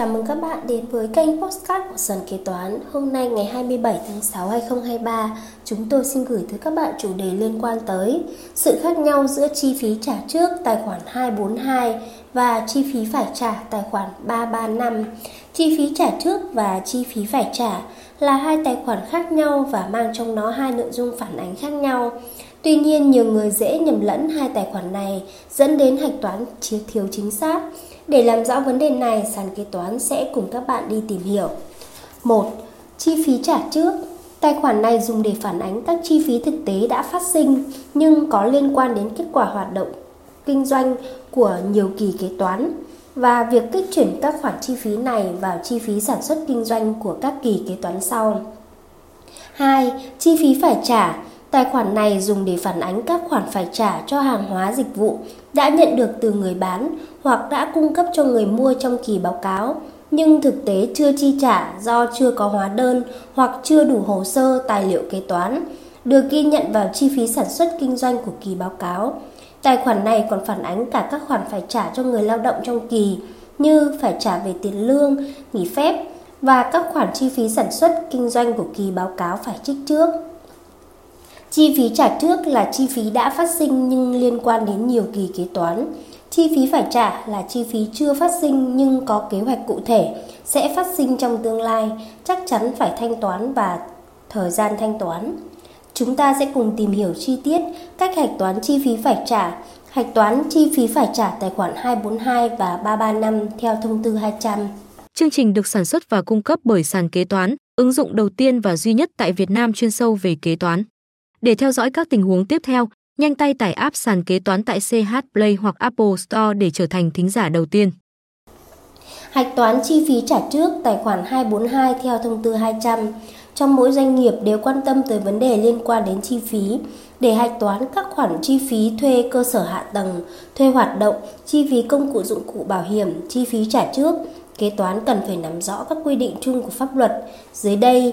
Chào mừng các bạn đến với kênh Postcard của Sần Kế Toán. Hôm nay ngày 27 tháng 6 2023, chúng tôi xin gửi tới các bạn chủ đề liên quan tới sự khác nhau giữa chi phí trả trước tài khoản 242 và chi phí phải trả tài khoản 335. Chi phí trả trước và chi phí phải trả là hai tài khoản khác nhau và mang trong nó hai nội dung phản ánh khác nhau. Tuy nhiên, nhiều người dễ nhầm lẫn hai tài khoản này dẫn đến hạch toán thiếu chính xác. Để làm rõ vấn đề này, sàn kế toán sẽ cùng các bạn đi tìm hiểu. 1. Chi phí trả trước Tài khoản này dùng để phản ánh các chi phí thực tế đã phát sinh nhưng có liên quan đến kết quả hoạt động kinh doanh của nhiều kỳ kế toán và việc kích chuyển các khoản chi phí này vào chi phí sản xuất kinh doanh của các kỳ kế toán sau. 2. Chi phí phải trả Tài khoản này dùng để phản ánh các khoản phải trả cho hàng hóa dịch vụ đã nhận được từ người bán hoặc đã cung cấp cho người mua trong kỳ báo cáo, nhưng thực tế chưa chi trả do chưa có hóa đơn hoặc chưa đủ hồ sơ tài liệu kế toán, được ghi nhận vào chi phí sản xuất kinh doanh của kỳ báo cáo. Tài khoản này còn phản ánh cả các khoản phải trả cho người lao động trong kỳ như phải trả về tiền lương, nghỉ phép và các khoản chi phí sản xuất kinh doanh của kỳ báo cáo phải trích trước. Chi phí trả trước là chi phí đã phát sinh nhưng liên quan đến nhiều kỳ kế toán. Chi phí phải trả là chi phí chưa phát sinh nhưng có kế hoạch cụ thể sẽ phát sinh trong tương lai, chắc chắn phải thanh toán và thời gian thanh toán. Chúng ta sẽ cùng tìm hiểu chi tiết cách hạch toán chi phí phải trả, hạch toán chi phí phải trả tài khoản 242 và 335 theo thông tư 200. Chương trình được sản xuất và cung cấp bởi sàn kế toán, ứng dụng đầu tiên và duy nhất tại Việt Nam chuyên sâu về kế toán. Để theo dõi các tình huống tiếp theo, nhanh tay tải app sàn kế toán tại CH Play hoặc Apple Store để trở thành thính giả đầu tiên. Hạch toán chi phí trả trước tài khoản 242 theo thông tư 200. Trong mỗi doanh nghiệp đều quan tâm tới vấn đề liên quan đến chi phí. Để hạch toán các khoản chi phí thuê cơ sở hạ tầng, thuê hoạt động, chi phí công cụ dụng cụ bảo hiểm, chi phí trả trước, kế toán cần phải nắm rõ các quy định chung của pháp luật. Dưới đây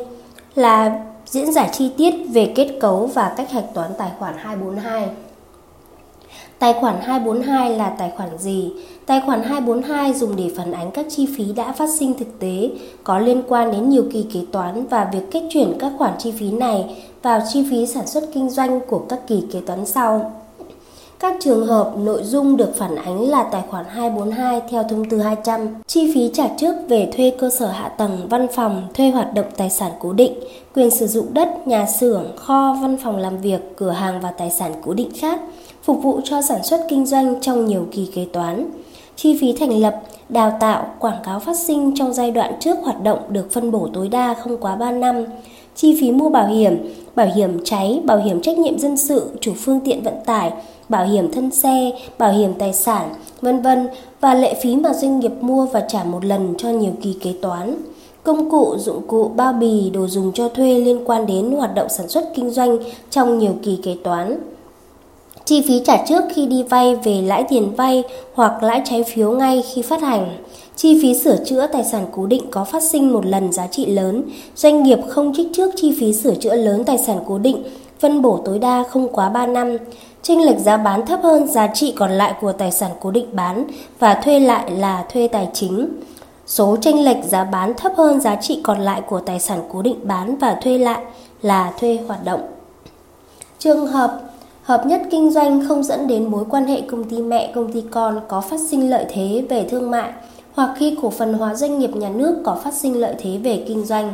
là diễn giải chi tiết về kết cấu và cách hạch toán tài khoản 242. Tài khoản 242 là tài khoản gì? Tài khoản 242 dùng để phản ánh các chi phí đã phát sinh thực tế, có liên quan đến nhiều kỳ kế toán và việc kết chuyển các khoản chi phí này vào chi phí sản xuất kinh doanh của các kỳ kế toán sau. Các trường hợp nội dung được phản ánh là tài khoản 242 theo thông tư 200, chi phí trả trước về thuê cơ sở hạ tầng, văn phòng, thuê hoạt động tài sản cố định, quyền sử dụng đất, nhà xưởng, kho, văn phòng làm việc, cửa hàng và tài sản cố định khác, phục vụ cho sản xuất kinh doanh trong nhiều kỳ kế toán. Chi phí thành lập, đào tạo, quảng cáo phát sinh trong giai đoạn trước hoạt động được phân bổ tối đa không quá 3 năm. Chi phí mua bảo hiểm, bảo hiểm cháy, bảo hiểm trách nhiệm dân sự, chủ phương tiện vận tải, bảo hiểm thân xe, bảo hiểm tài sản, vân vân và lệ phí mà doanh nghiệp mua và trả một lần cho nhiều kỳ kế toán. Công cụ, dụng cụ, bao bì, đồ dùng cho thuê liên quan đến hoạt động sản xuất kinh doanh trong nhiều kỳ kế toán. Chi phí trả trước khi đi vay về lãi tiền vay hoặc lãi trái phiếu ngay khi phát hành. Chi phí sửa chữa tài sản cố định có phát sinh một lần giá trị lớn, doanh nghiệp không trích trước chi phí sửa chữa lớn tài sản cố định, phân bổ tối đa không quá 3 năm chênh lệch giá bán thấp hơn giá trị còn lại của tài sản cố định bán và thuê lại là thuê tài chính. Số chênh lệch giá bán thấp hơn giá trị còn lại của tài sản cố định bán và thuê lại là thuê hoạt động. Trường hợp hợp nhất kinh doanh không dẫn đến mối quan hệ công ty mẹ công ty con có phát sinh lợi thế về thương mại hoặc khi cổ phần hóa doanh nghiệp nhà nước có phát sinh lợi thế về kinh doanh.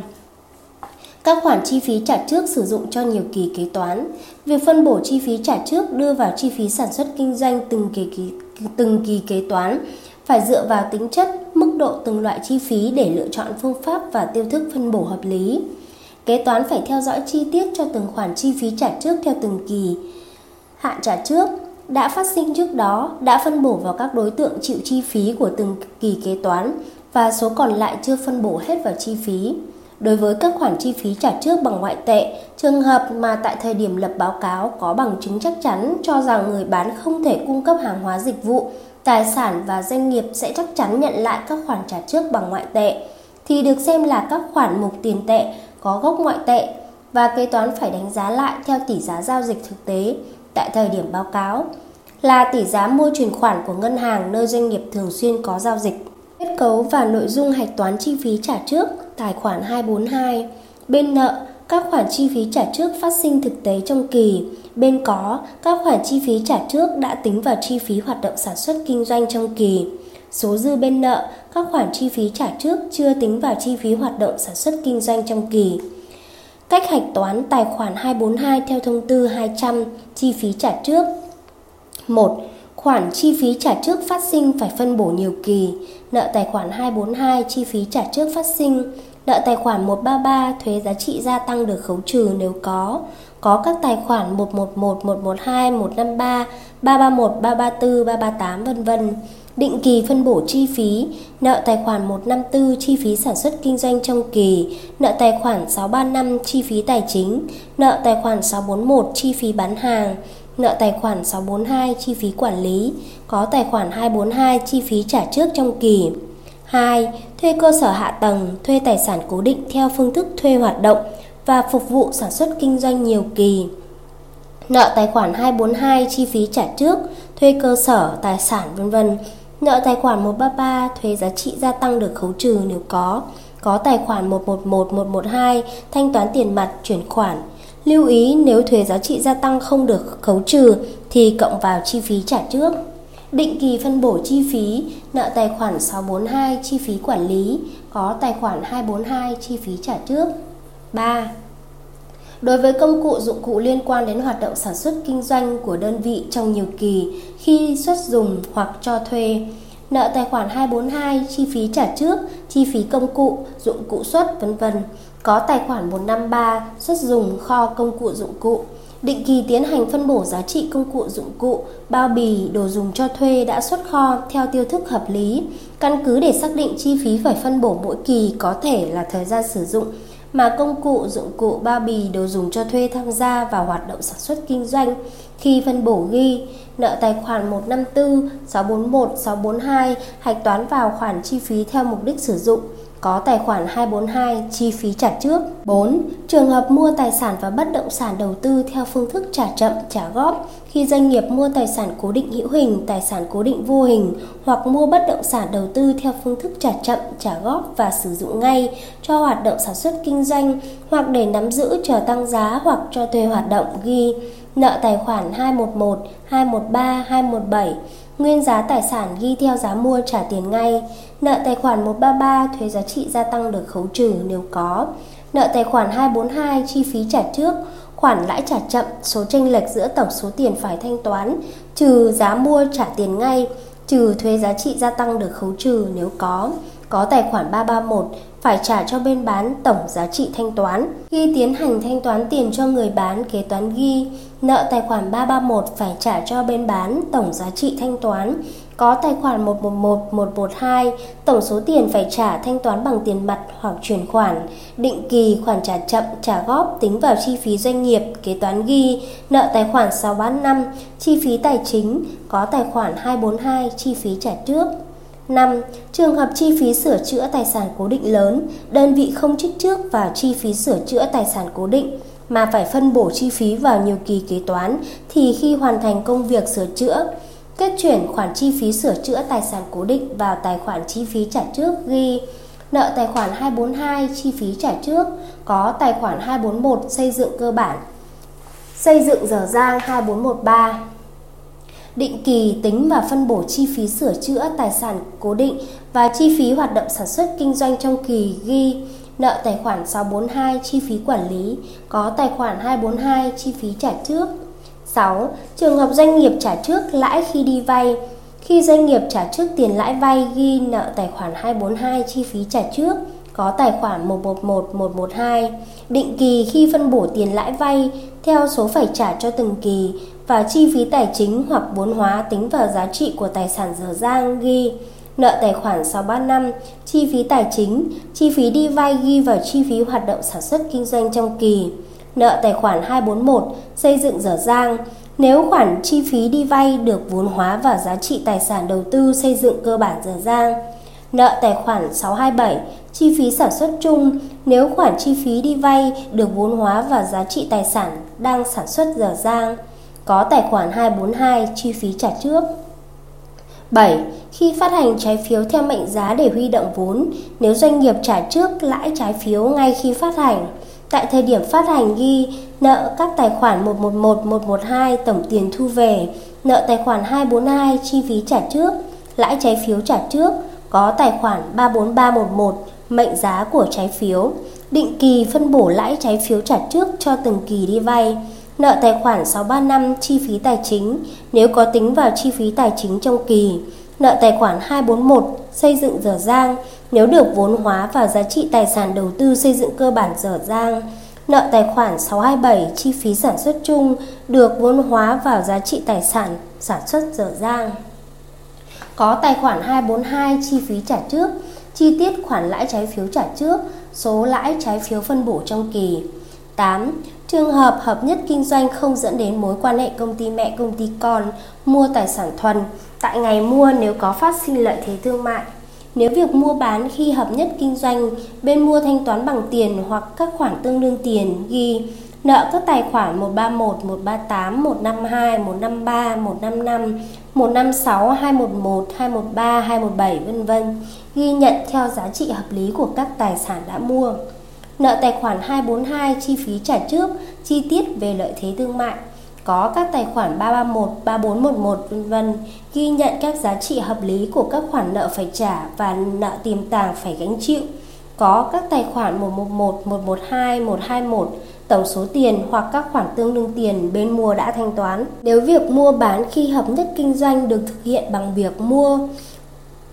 Các khoản chi phí trả trước sử dụng cho nhiều kỳ kế toán. Việc phân bổ chi phí trả trước đưa vào chi phí sản xuất kinh doanh từng kỳ, kỳ, từng kỳ kế toán phải dựa vào tính chất, mức độ từng loại chi phí để lựa chọn phương pháp và tiêu thức phân bổ hợp lý. Kế toán phải theo dõi chi tiết cho từng khoản chi phí trả trước theo từng kỳ. Hạn trả trước đã phát sinh trước đó đã phân bổ vào các đối tượng chịu chi phí của từng kỳ kế toán và số còn lại chưa phân bổ hết vào chi phí. Đối với các khoản chi phí trả trước bằng ngoại tệ, trường hợp mà tại thời điểm lập báo cáo có bằng chứng chắc chắn cho rằng người bán không thể cung cấp hàng hóa dịch vụ, tài sản và doanh nghiệp sẽ chắc chắn nhận lại các khoản trả trước bằng ngoại tệ, thì được xem là các khoản mục tiền tệ có gốc ngoại tệ và kế toán phải đánh giá lại theo tỷ giá giao dịch thực tế tại thời điểm báo cáo là tỷ giá mua chuyển khoản của ngân hàng nơi doanh nghiệp thường xuyên có giao dịch. Kết cấu và nội dung hạch toán chi phí trả trước, tài khoản 242. Bên nợ, các khoản chi phí trả trước phát sinh thực tế trong kỳ. Bên có, các khoản chi phí trả trước đã tính vào chi phí hoạt động sản xuất kinh doanh trong kỳ. Số dư bên nợ, các khoản chi phí trả trước chưa tính vào chi phí hoạt động sản xuất kinh doanh trong kỳ. Cách hạch toán tài khoản 242 theo thông tư 200 chi phí trả trước. 1. Khoản chi phí trả trước phát sinh phải phân bổ nhiều kỳ. Nợ tài khoản 242 chi phí trả trước phát sinh. Nợ tài khoản 133 thuế giá trị gia tăng được khấu trừ nếu có. Có các tài khoản 111, 112, 153, 331, 334, 338 vân vân định kỳ phân bổ chi phí, nợ tài khoản 154 chi phí sản xuất kinh doanh trong kỳ, nợ tài khoản 635 chi phí tài chính, nợ tài khoản 641 chi phí bán hàng, nợ tài khoản 642 chi phí quản lý, có tài khoản 242 chi phí trả trước trong kỳ. 2. Thuê cơ sở hạ tầng, thuê tài sản cố định theo phương thức thuê hoạt động và phục vụ sản xuất kinh doanh nhiều kỳ. Nợ tài khoản 242 chi phí trả trước, thuê cơ sở, tài sản vân vân Nợ tài khoản 133 thuế giá trị gia tăng được khấu trừ nếu có. Có tài khoản 111, 112 thanh toán tiền mặt, chuyển khoản. Lưu ý nếu thuế giá trị gia tăng không được khấu trừ thì cộng vào chi phí trả trước. Định kỳ phân bổ chi phí, nợ tài khoản 642 chi phí quản lý, có tài khoản 242 chi phí trả trước. 3. Đối với công cụ dụng cụ liên quan đến hoạt động sản xuất kinh doanh của đơn vị trong nhiều kỳ khi xuất dùng hoặc cho thuê, nợ tài khoản 242 chi phí trả trước, chi phí công cụ, dụng cụ xuất vân vân. Có tài khoản 153 xuất dùng kho công cụ dụng cụ. Định kỳ tiến hành phân bổ giá trị công cụ dụng cụ, bao bì, đồ dùng cho thuê đã xuất kho theo tiêu thức hợp lý. Căn cứ để xác định chi phí phải phân bổ mỗi kỳ có thể là thời gian sử dụng, mà công cụ, dụng cụ, bao bì, đồ dùng cho thuê tham gia vào hoạt động sản xuất kinh doanh. Khi phân bổ ghi, nợ tài khoản 154, 641, 642 hạch toán vào khoản chi phí theo mục đích sử dụng có tài khoản 242 chi phí trả trước. 4. Trường hợp mua tài sản và bất động sản đầu tư theo phương thức trả chậm, trả góp khi doanh nghiệp mua tài sản cố định hữu hình, tài sản cố định vô hình hoặc mua bất động sản đầu tư theo phương thức trả chậm, trả góp và sử dụng ngay cho hoạt động sản xuất kinh doanh hoặc để nắm giữ chờ tăng giá hoặc cho thuê hoạt động ghi nợ tài khoản 211, 213, 217 Nguyên giá tài sản ghi theo giá mua trả tiền ngay. Nợ tài khoản 133 thuế giá trị gia tăng được khấu trừ nếu có. Nợ tài khoản 242 chi phí trả trước, khoản lãi trả chậm, số tranh lệch giữa tổng số tiền phải thanh toán, trừ giá mua trả tiền ngay, trừ thuế giá trị gia tăng được khấu trừ nếu có. Có tài khoản 331 phải trả cho bên bán tổng giá trị thanh toán. Khi tiến hành thanh toán tiền cho người bán, kế toán ghi nợ tài khoản 331 phải trả cho bên bán tổng giá trị thanh toán. Có tài khoản 111, 112, tổng số tiền phải trả thanh toán bằng tiền mặt hoặc chuyển khoản. Định kỳ khoản trả chậm, trả góp tính vào chi phí doanh nghiệp, kế toán ghi, nợ tài khoản 635, chi phí tài chính, có tài khoản 242, chi phí trả trước. 5. Trường hợp chi phí sửa chữa tài sản cố định lớn, đơn vị không trích trước vào chi phí sửa chữa tài sản cố định mà phải phân bổ chi phí vào nhiều kỳ kế toán thì khi hoàn thành công việc sửa chữa, kết chuyển khoản chi phí sửa chữa tài sản cố định vào tài khoản chi phí trả trước ghi nợ tài khoản 242 chi phí trả trước, có tài khoản 241 xây dựng cơ bản, xây dựng dở dang 2413 định kỳ tính và phân bổ chi phí sửa chữa tài sản cố định và chi phí hoạt động sản xuất kinh doanh trong kỳ ghi nợ tài khoản 642 chi phí quản lý, có tài khoản 242 chi phí trả trước. 6. Trường hợp doanh nghiệp trả trước lãi khi đi vay. Khi doanh nghiệp trả trước tiền lãi vay ghi nợ tài khoản 242 chi phí trả trước, có tài khoản 111 112. Định kỳ khi phân bổ tiền lãi vay theo số phải trả cho từng kỳ và chi phí tài chính hoặc vốn hóa tính vào giá trị của tài sản dở dang ghi nợ tài khoản 635, chi phí tài chính, chi phí đi vay ghi vào chi phí hoạt động sản xuất kinh doanh trong kỳ, nợ tài khoản 241, xây dựng dở dang, nếu khoản chi phí đi vay được vốn hóa vào giá trị tài sản đầu tư xây dựng cơ bản dở dang, nợ tài khoản 627, chi phí sản xuất chung, nếu khoản chi phí đi vay được vốn hóa vào giá trị tài sản đang sản xuất dở dang, có tài khoản 242 chi phí trả trước. 7. Khi phát hành trái phiếu theo mệnh giá để huy động vốn, nếu doanh nghiệp trả trước lãi trái phiếu ngay khi phát hành, tại thời điểm phát hành ghi nợ các tài khoản 111, 112 tổng tiền thu về, nợ tài khoản 242 chi phí trả trước, lãi trái phiếu trả trước, có tài khoản 34311 mệnh giá của trái phiếu, định kỳ phân bổ lãi trái phiếu trả trước cho từng kỳ đi vay, nợ tài khoản 635 chi phí tài chính nếu có tính vào chi phí tài chính trong kỳ, nợ tài khoản 241 xây dựng dở dang nếu được vốn hóa vào giá trị tài sản đầu tư xây dựng cơ bản dở dang, nợ tài khoản 627 chi phí sản xuất chung được vốn hóa vào giá trị tài sản sản xuất dở dang. Có tài khoản 242 chi phí trả trước, chi tiết khoản lãi trái phiếu trả trước, số lãi trái phiếu phân bổ trong kỳ. 8. Trường hợp hợp nhất kinh doanh không dẫn đến mối quan hệ công ty mẹ công ty con mua tài sản thuần tại ngày mua nếu có phát sinh lợi thế thương mại. Nếu việc mua bán khi hợp nhất kinh doanh, bên mua thanh toán bằng tiền hoặc các khoản tương đương tiền ghi nợ các tài khoản 131, 138, 152, 153, 155, 156, 211, 213, 217 vân vân ghi nhận theo giá trị hợp lý của các tài sản đã mua. Nợ tài khoản 242 chi phí trả trước, chi tiết về lợi thế thương mại. Có các tài khoản 331, 3411 vân vân ghi nhận các giá trị hợp lý của các khoản nợ phải trả và nợ tiềm tàng phải gánh chịu. Có các tài khoản 111, 112, 121 tổng số tiền hoặc các khoản tương đương tiền bên mua đã thanh toán. Nếu việc mua bán khi hợp nhất kinh doanh được thực hiện bằng việc mua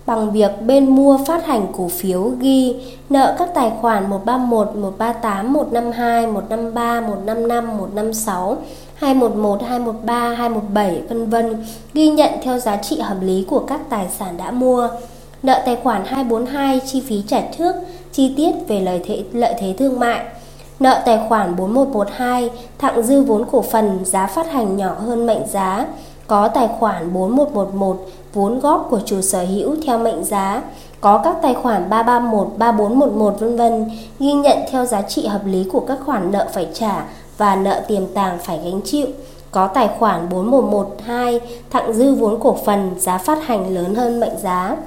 bằng việc bên mua phát hành cổ phiếu ghi nợ các tài khoản 131, 138, 152, 153, 155, 156, 211, 213, 217 vân vân ghi nhận theo giá trị hợp lý của các tài sản đã mua. Nợ tài khoản 242 chi phí trả trước, chi tiết về lợi thế lợi thế thương mại. Nợ tài khoản 4112 thặng dư vốn cổ phần giá phát hành nhỏ hơn mệnh giá có tài khoản 4111 vốn góp của chủ sở hữu theo mệnh giá, có các tài khoản 331, 3411 vân vân ghi nhận theo giá trị hợp lý của các khoản nợ phải trả và nợ tiềm tàng phải gánh chịu. Có tài khoản 4112 thặng dư vốn cổ phần giá phát hành lớn hơn mệnh giá.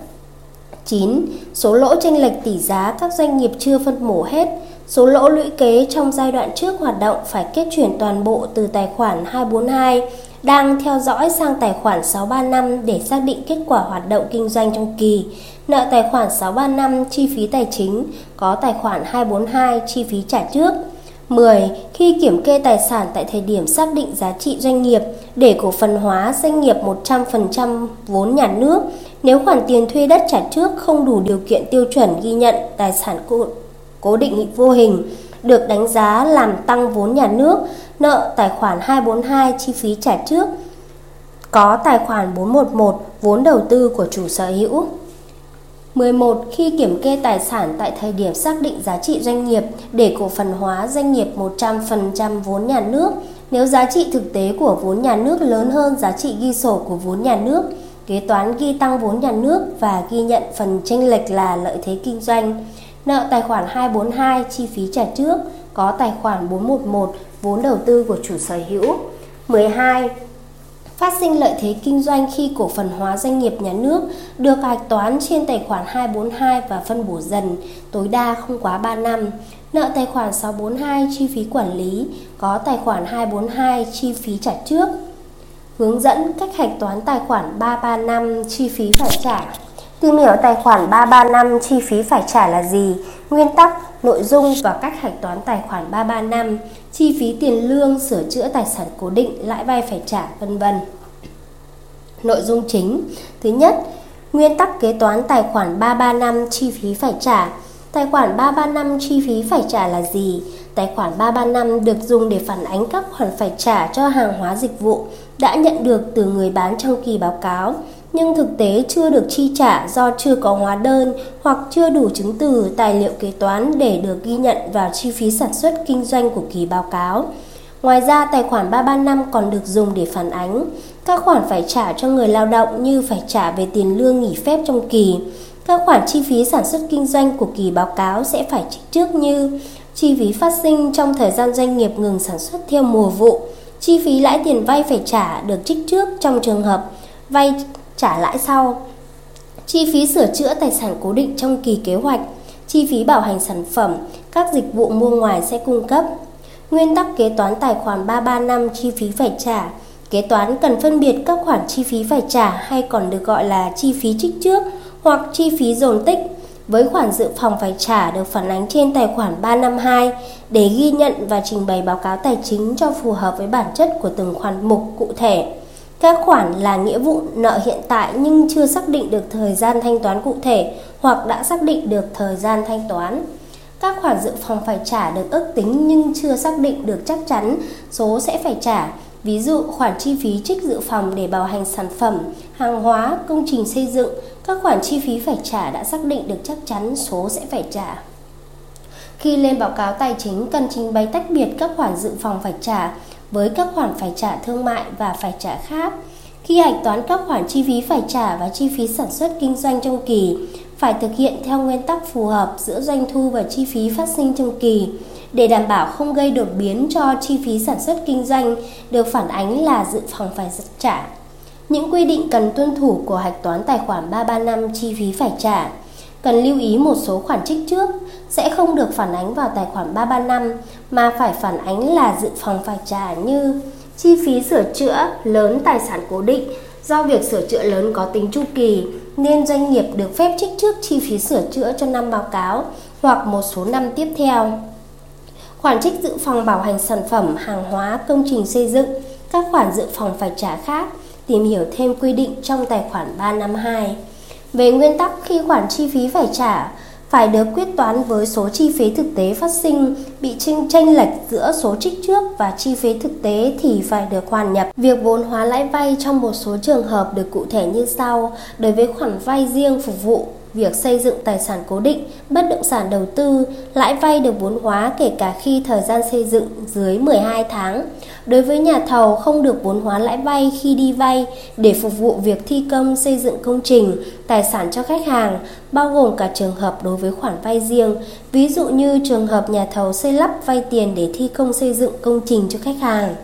9. Số lỗ tranh lệch tỷ giá các doanh nghiệp chưa phân bổ hết. Số lỗ lũy kế trong giai đoạn trước hoạt động phải kết chuyển toàn bộ từ tài khoản 242 đang theo dõi sang tài khoản 635 để xác định kết quả hoạt động kinh doanh trong kỳ. Nợ tài khoản 635 chi phí tài chính, có tài khoản 242 chi phí trả trước. 10. Khi kiểm kê tài sản tại thời điểm xác định giá trị doanh nghiệp để cổ phần hóa doanh nghiệp 100% vốn nhà nước, nếu khoản tiền thuê đất trả trước không đủ điều kiện tiêu chuẩn ghi nhận tài sản cố, cố định vô hình được đánh giá làm tăng vốn nhà nước nợ tài khoản 242 chi phí trả trước, có tài khoản 411 vốn đầu tư của chủ sở hữu. 11. Khi kiểm kê tài sản tại thời điểm xác định giá trị doanh nghiệp để cổ phần hóa doanh nghiệp 100% vốn nhà nước, nếu giá trị thực tế của vốn nhà nước lớn hơn giá trị ghi sổ của vốn nhà nước, kế toán ghi tăng vốn nhà nước và ghi nhận phần tranh lệch là lợi thế kinh doanh. Nợ tài khoản 242 chi phí trả trước, có tài khoản 411 vốn đầu tư của chủ sở hữu. 12. Phát sinh lợi thế kinh doanh khi cổ phần hóa doanh nghiệp nhà nước được hạch toán trên tài khoản 242 và phân bổ dần, tối đa không quá 3 năm. Nợ tài khoản 642 chi phí quản lý, có tài khoản 242 chi phí trả trước. Hướng dẫn cách hạch toán tài khoản 335 chi phí phải trả. Tìm hiểu tài khoản 335 chi phí phải trả là gì, nguyên tắc, nội dung và cách hạch toán tài khoản 335, chi phí tiền lương, sửa chữa tài sản cố định, lãi vay phải trả, vân vân. Nội dung chính Thứ nhất, nguyên tắc kế toán tài khoản 335 chi phí phải trả. Tài khoản 335 chi phí phải trả là gì? Tài khoản 335 được dùng để phản ánh các khoản phải trả cho hàng hóa dịch vụ đã nhận được từ người bán trong kỳ báo cáo nhưng thực tế chưa được chi trả do chưa có hóa đơn hoặc chưa đủ chứng từ tài liệu kế toán để được ghi nhận vào chi phí sản xuất kinh doanh của kỳ báo cáo. Ngoài ra, tài khoản 335 còn được dùng để phản ánh các khoản phải trả cho người lao động như phải trả về tiền lương nghỉ phép trong kỳ. Các khoản chi phí sản xuất kinh doanh của kỳ báo cáo sẽ phải trích trước như chi phí phát sinh trong thời gian doanh nghiệp ngừng sản xuất theo mùa vụ, chi phí lãi tiền vay phải trả được trích trước trong trường hợp vay trả lãi sau. Chi phí sửa chữa tài sản cố định trong kỳ kế hoạch, chi phí bảo hành sản phẩm, các dịch vụ mua ngoài sẽ cung cấp. Nguyên tắc kế toán tài khoản 335 chi phí phải trả. Kế toán cần phân biệt các khoản chi phí phải trả hay còn được gọi là chi phí trích trước hoặc chi phí dồn tích với khoản dự phòng phải trả được phản ánh trên tài khoản 352 để ghi nhận và trình bày báo cáo tài chính cho phù hợp với bản chất của từng khoản mục cụ thể. Các khoản là nghĩa vụ nợ hiện tại nhưng chưa xác định được thời gian thanh toán cụ thể hoặc đã xác định được thời gian thanh toán. Các khoản dự phòng phải trả được ước tính nhưng chưa xác định được chắc chắn số sẽ phải trả. Ví dụ khoản chi phí trích dự phòng để bảo hành sản phẩm, hàng hóa, công trình xây dựng, các khoản chi phí phải trả đã xác định được chắc chắn số sẽ phải trả. Khi lên báo cáo tài chính cần trình bày tách biệt các khoản dự phòng phải trả với các khoản phải trả thương mại và phải trả khác. Khi hạch toán các khoản chi phí phải trả và chi phí sản xuất kinh doanh trong kỳ, phải thực hiện theo nguyên tắc phù hợp giữa doanh thu và chi phí phát sinh trong kỳ để đảm bảo không gây đột biến cho chi phí sản xuất kinh doanh được phản ánh là dự phòng phải trả. Những quy định cần tuân thủ của hạch toán tài khoản 335 chi phí phải trả cần lưu ý một số khoản trích trước sẽ không được phản ánh vào tài khoản 335 mà phải phản ánh là dự phòng phải trả như chi phí sửa chữa lớn tài sản cố định do việc sửa chữa lớn có tính chu kỳ nên doanh nghiệp được phép trích trước chi phí sửa chữa cho năm báo cáo hoặc một số năm tiếp theo. Khoản trích dự phòng bảo hành sản phẩm, hàng hóa, công trình xây dựng, các khoản dự phòng phải trả khác, tìm hiểu thêm quy định trong tài khoản 352. Về nguyên tắc khi khoản chi phí phải trả, phải được quyết toán với số chi phí thực tế phát sinh, bị tranh chênh lệch giữa số trích trước và chi phí thực tế thì phải được hoàn nhập. Việc vốn hóa lãi vay trong một số trường hợp được cụ thể như sau. Đối với khoản vay riêng phục vụ việc xây dựng tài sản cố định, bất động sản đầu tư, lãi vay được vốn hóa kể cả khi thời gian xây dựng dưới 12 tháng. Đối với nhà thầu không được vốn hóa lãi vay khi đi vay để phục vụ việc thi công xây dựng công trình, tài sản cho khách hàng, bao gồm cả trường hợp đối với khoản vay riêng, ví dụ như trường hợp nhà thầu xây lắp vay tiền để thi công xây dựng công trình cho khách hàng.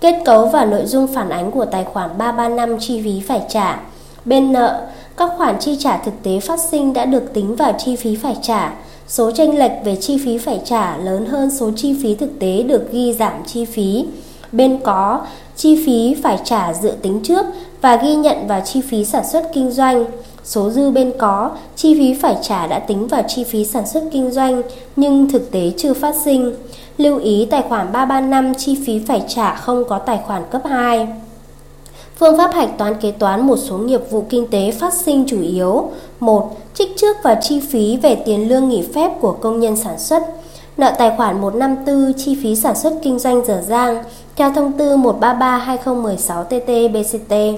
Kết cấu và nội dung phản ánh của tài khoản 335 chi phí phải trả. Bên nợ, các khoản chi trả thực tế phát sinh đã được tính vào chi phí phải trả. Số tranh lệch về chi phí phải trả lớn hơn số chi phí thực tế được ghi giảm chi phí. Bên có chi phí phải trả dự tính trước và ghi nhận vào chi phí sản xuất kinh doanh. Số dư bên có, chi phí phải trả đã tính vào chi phí sản xuất kinh doanh nhưng thực tế chưa phát sinh. Lưu ý tài khoản 335 chi phí phải trả không có tài khoản cấp 2. Phương pháp hạch toán kế toán một số nghiệp vụ kinh tế phát sinh chủ yếu. 1. Trích trước và chi phí về tiền lương nghỉ phép của công nhân sản xuất. Nợ tài khoản 154 chi phí sản xuất kinh doanh dở dang, theo thông tư 133-2016-TT-BCT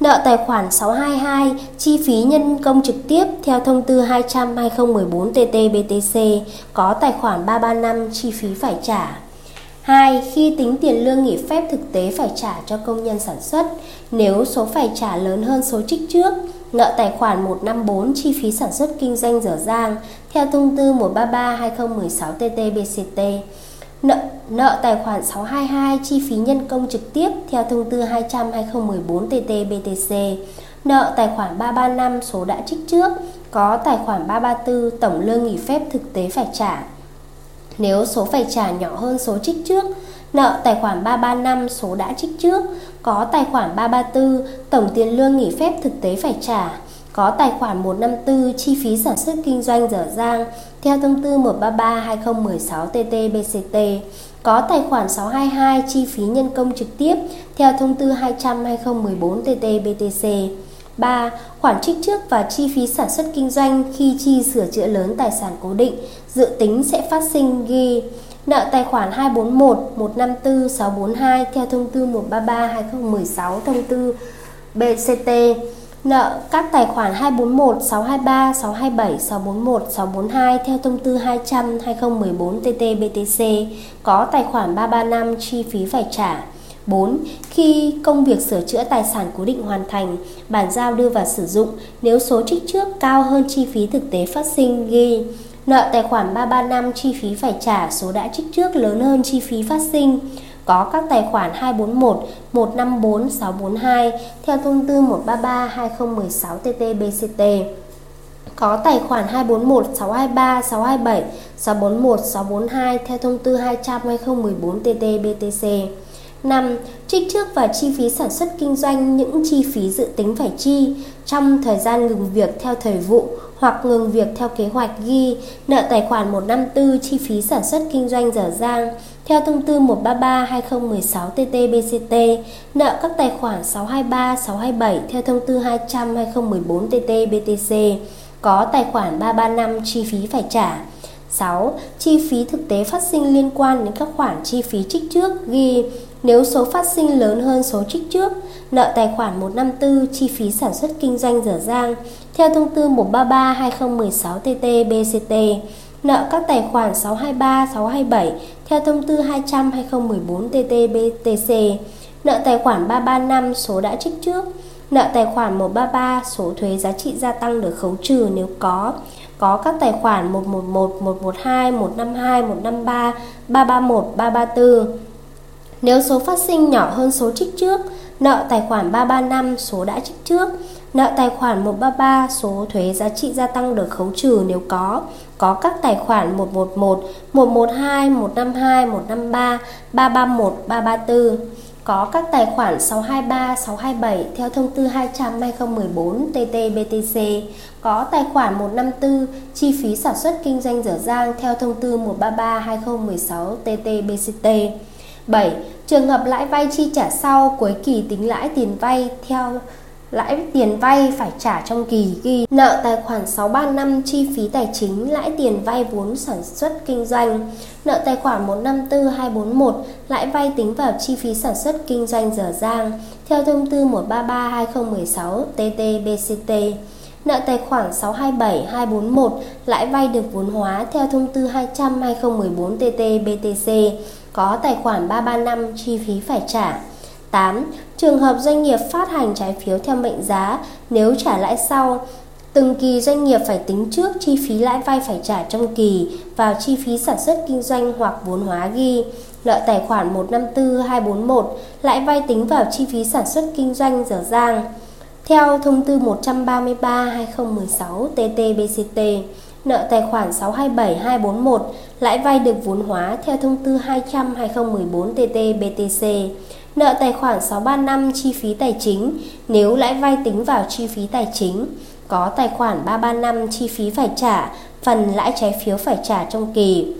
Nợ tài khoản 622 chi phí nhân công trực tiếp, theo thông tư 200-2014-TT-BTC có tài khoản 335 chi phí phải trả. 2. Khi tính tiền lương nghỉ phép thực tế phải trả cho công nhân sản xuất, nếu số phải trả lớn hơn số trích trước, nợ tài khoản 154 chi phí sản xuất kinh doanh dở dang theo thông tư 133/2016/TT-BCT. Nợ nợ tài khoản 622 chi phí nhân công trực tiếp theo thông tư 200/2014/TT-BTC. Nợ tài khoản 335 số đã trích trước, có tài khoản 334 tổng lương nghỉ phép thực tế phải trả nếu số phải trả nhỏ hơn số trích trước, nợ tài khoản 335 số đã trích trước, có tài khoản 334 tổng tiền lương nghỉ phép thực tế phải trả, có tài khoản 154 chi phí sản xuất kinh doanh dở dang theo thông tư 133/2016/TT-BCT, có tài khoản 622 chi phí nhân công trực tiếp theo thông tư 200/2014/TT-BTC. 3. Khoản trích trước và chi phí sản xuất kinh doanh khi chi sửa chữa lớn tài sản cố định, dự tính sẽ phát sinh ghi nợ tài khoản 241 154 642 theo thông tư 133 2016 thông tư BCT nợ các tài khoản 241 623 627 641 642 theo thông tư 200 2014 TT BTC có tài khoản 335 chi phí phải trả 4. Khi công việc sửa chữa tài sản cố định hoàn thành, bản giao đưa vào sử dụng, nếu số trích trước cao hơn chi phí thực tế phát sinh ghi nợ tài khoản 335 chi phí phải trả số đã trích trước lớn hơn chi phí phát sinh, có các tài khoản 241, 154, 642 theo thông tư 133 2016 TT-BCT có tài khoản 241, 623, 627, 641, 642 theo thông tư 200 2014 TT-BTC. 5. Trích trước vào chi phí sản xuất kinh doanh những chi phí dự tính phải chi trong thời gian ngừng việc theo thời vụ hoặc ngừng việc theo kế hoạch ghi nợ tài khoản 154 chi phí sản xuất kinh doanh dở dang theo thông tư 133/2016 TT-BCT, nợ các tài khoản 623, 627 theo thông tư 200/2014 TT-BTC có tài khoản 335 chi phí phải trả. 6. Chi phí thực tế phát sinh liên quan đến các khoản chi phí trích trước ghi nếu số phát sinh lớn hơn số trích trước, nợ tài khoản 154 chi phí sản xuất kinh doanh dở dang theo thông tư 133/2016 TT-BCT, nợ các tài khoản 623, 627 theo thông tư 200/2014 TT-BTC, nợ tài khoản 335 số đã trích trước, nợ tài khoản 133 số thuế giá trị gia tăng được khấu trừ nếu có, có các tài khoản 111, 112, 152, 153, 331, 334 nếu số phát sinh nhỏ hơn số trích trước, nợ tài khoản 335 số đã trích trước, nợ tài khoản 133 số thuế giá trị gia tăng được khấu trừ nếu có, có các tài khoản 111, 112, 152, 153, 331, 334 có các tài khoản 623, 627 theo thông tư 200 2014 TT-BTC, có tài khoản 154 chi phí sản xuất kinh doanh dở dang theo thông tư 133 2016 TT-BCT. 7. Trường hợp lãi vay chi trả sau cuối kỳ tính lãi tiền vay theo lãi tiền vay phải trả trong kỳ ghi nợ tài khoản 635 chi phí tài chính lãi tiền vay vốn sản xuất kinh doanh. Nợ tài khoản 154241 lãi vay tính vào chi phí sản xuất kinh doanh dở dang. Theo thông tư 133 2016 TT-BCT nợ tài khoản 627241 lãi vay được vốn hóa theo thông tư 200 2014 TT-BTC có tài khoản 335 chi phí phải trả. 8. Trường hợp doanh nghiệp phát hành trái phiếu theo mệnh giá nếu trả lãi sau, từng kỳ doanh nghiệp phải tính trước chi phí lãi vay phải trả trong kỳ vào chi phí sản xuất kinh doanh hoặc vốn hóa ghi. Nợ tài khoản 154241 lãi vay tính vào chi phí sản xuất kinh doanh dở dang. Theo thông tư 133 2016 TT-BCT, nợ tài khoản 627241, lãi vay được vốn hóa theo thông tư 200 2014 TT-BTC, nợ tài khoản 635 chi phí tài chính nếu lãi vay tính vào chi phí tài chính, có tài khoản 335 chi phí phải trả, phần lãi trái phiếu phải trả trong kỳ.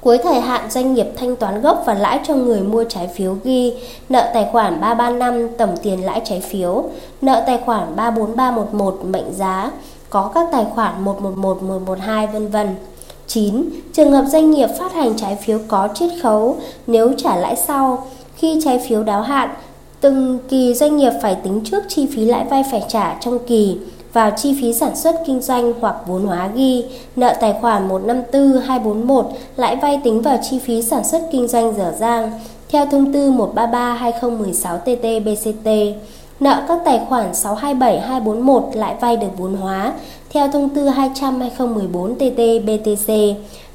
Cuối thời hạn doanh nghiệp thanh toán gốc và lãi cho người mua trái phiếu ghi nợ tài khoản 335 tổng tiền lãi trái phiếu, nợ tài khoản 34311 mệnh giá, có các tài khoản 111, 112 vân vân. 9. Trường hợp doanh nghiệp phát hành trái phiếu có chiết khấu nếu trả lãi sau khi trái phiếu đáo hạn, từng kỳ doanh nghiệp phải tính trước chi phí lãi vay phải trả trong kỳ vào chi phí sản xuất kinh doanh hoặc vốn hóa ghi, nợ tài khoản 154 241 lãi vay tính vào chi phí sản xuất kinh doanh dở dang theo thông tư 133 2016 TT BCT nợ các tài khoản 627 241 lãi vay được vốn hóa theo thông tư 200 2014 TT BTC,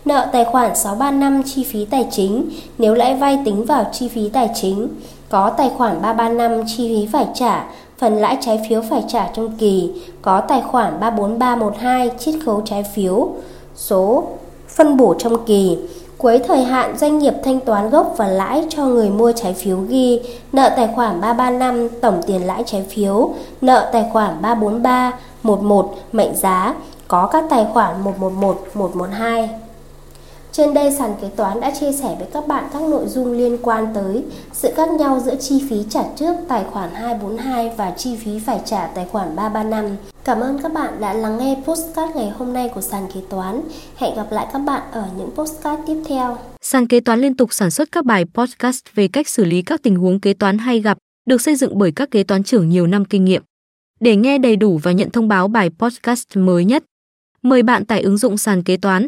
nợ tài khoản 635 chi phí tài chính nếu lãi vay tính vào chi phí tài chính, có tài khoản 335 chi phí phải trả, phần lãi trái phiếu phải trả trong kỳ, có tài khoản 34312 chiết khấu trái phiếu, số phân bổ trong kỳ, Cuối thời hạn doanh nghiệp thanh toán gốc và lãi cho người mua trái phiếu ghi nợ tài khoản 335 tổng tiền lãi trái phiếu, nợ tài khoản 343 11 mệnh giá, có các tài khoản 111 112. Trên đây sàn kế toán đã chia sẻ với các bạn các nội dung liên quan tới sự khác nhau giữa chi phí trả trước tài khoản 242 và chi phí phải trả tài khoản 335. Cảm ơn các bạn đã lắng nghe postcard ngày hôm nay của sàn kế toán. Hẹn gặp lại các bạn ở những postcard tiếp theo. Sàn kế toán liên tục sản xuất các bài podcast về cách xử lý các tình huống kế toán hay gặp, được xây dựng bởi các kế toán trưởng nhiều năm kinh nghiệm. Để nghe đầy đủ và nhận thông báo bài podcast mới nhất, mời bạn tải ứng dụng sàn kế toán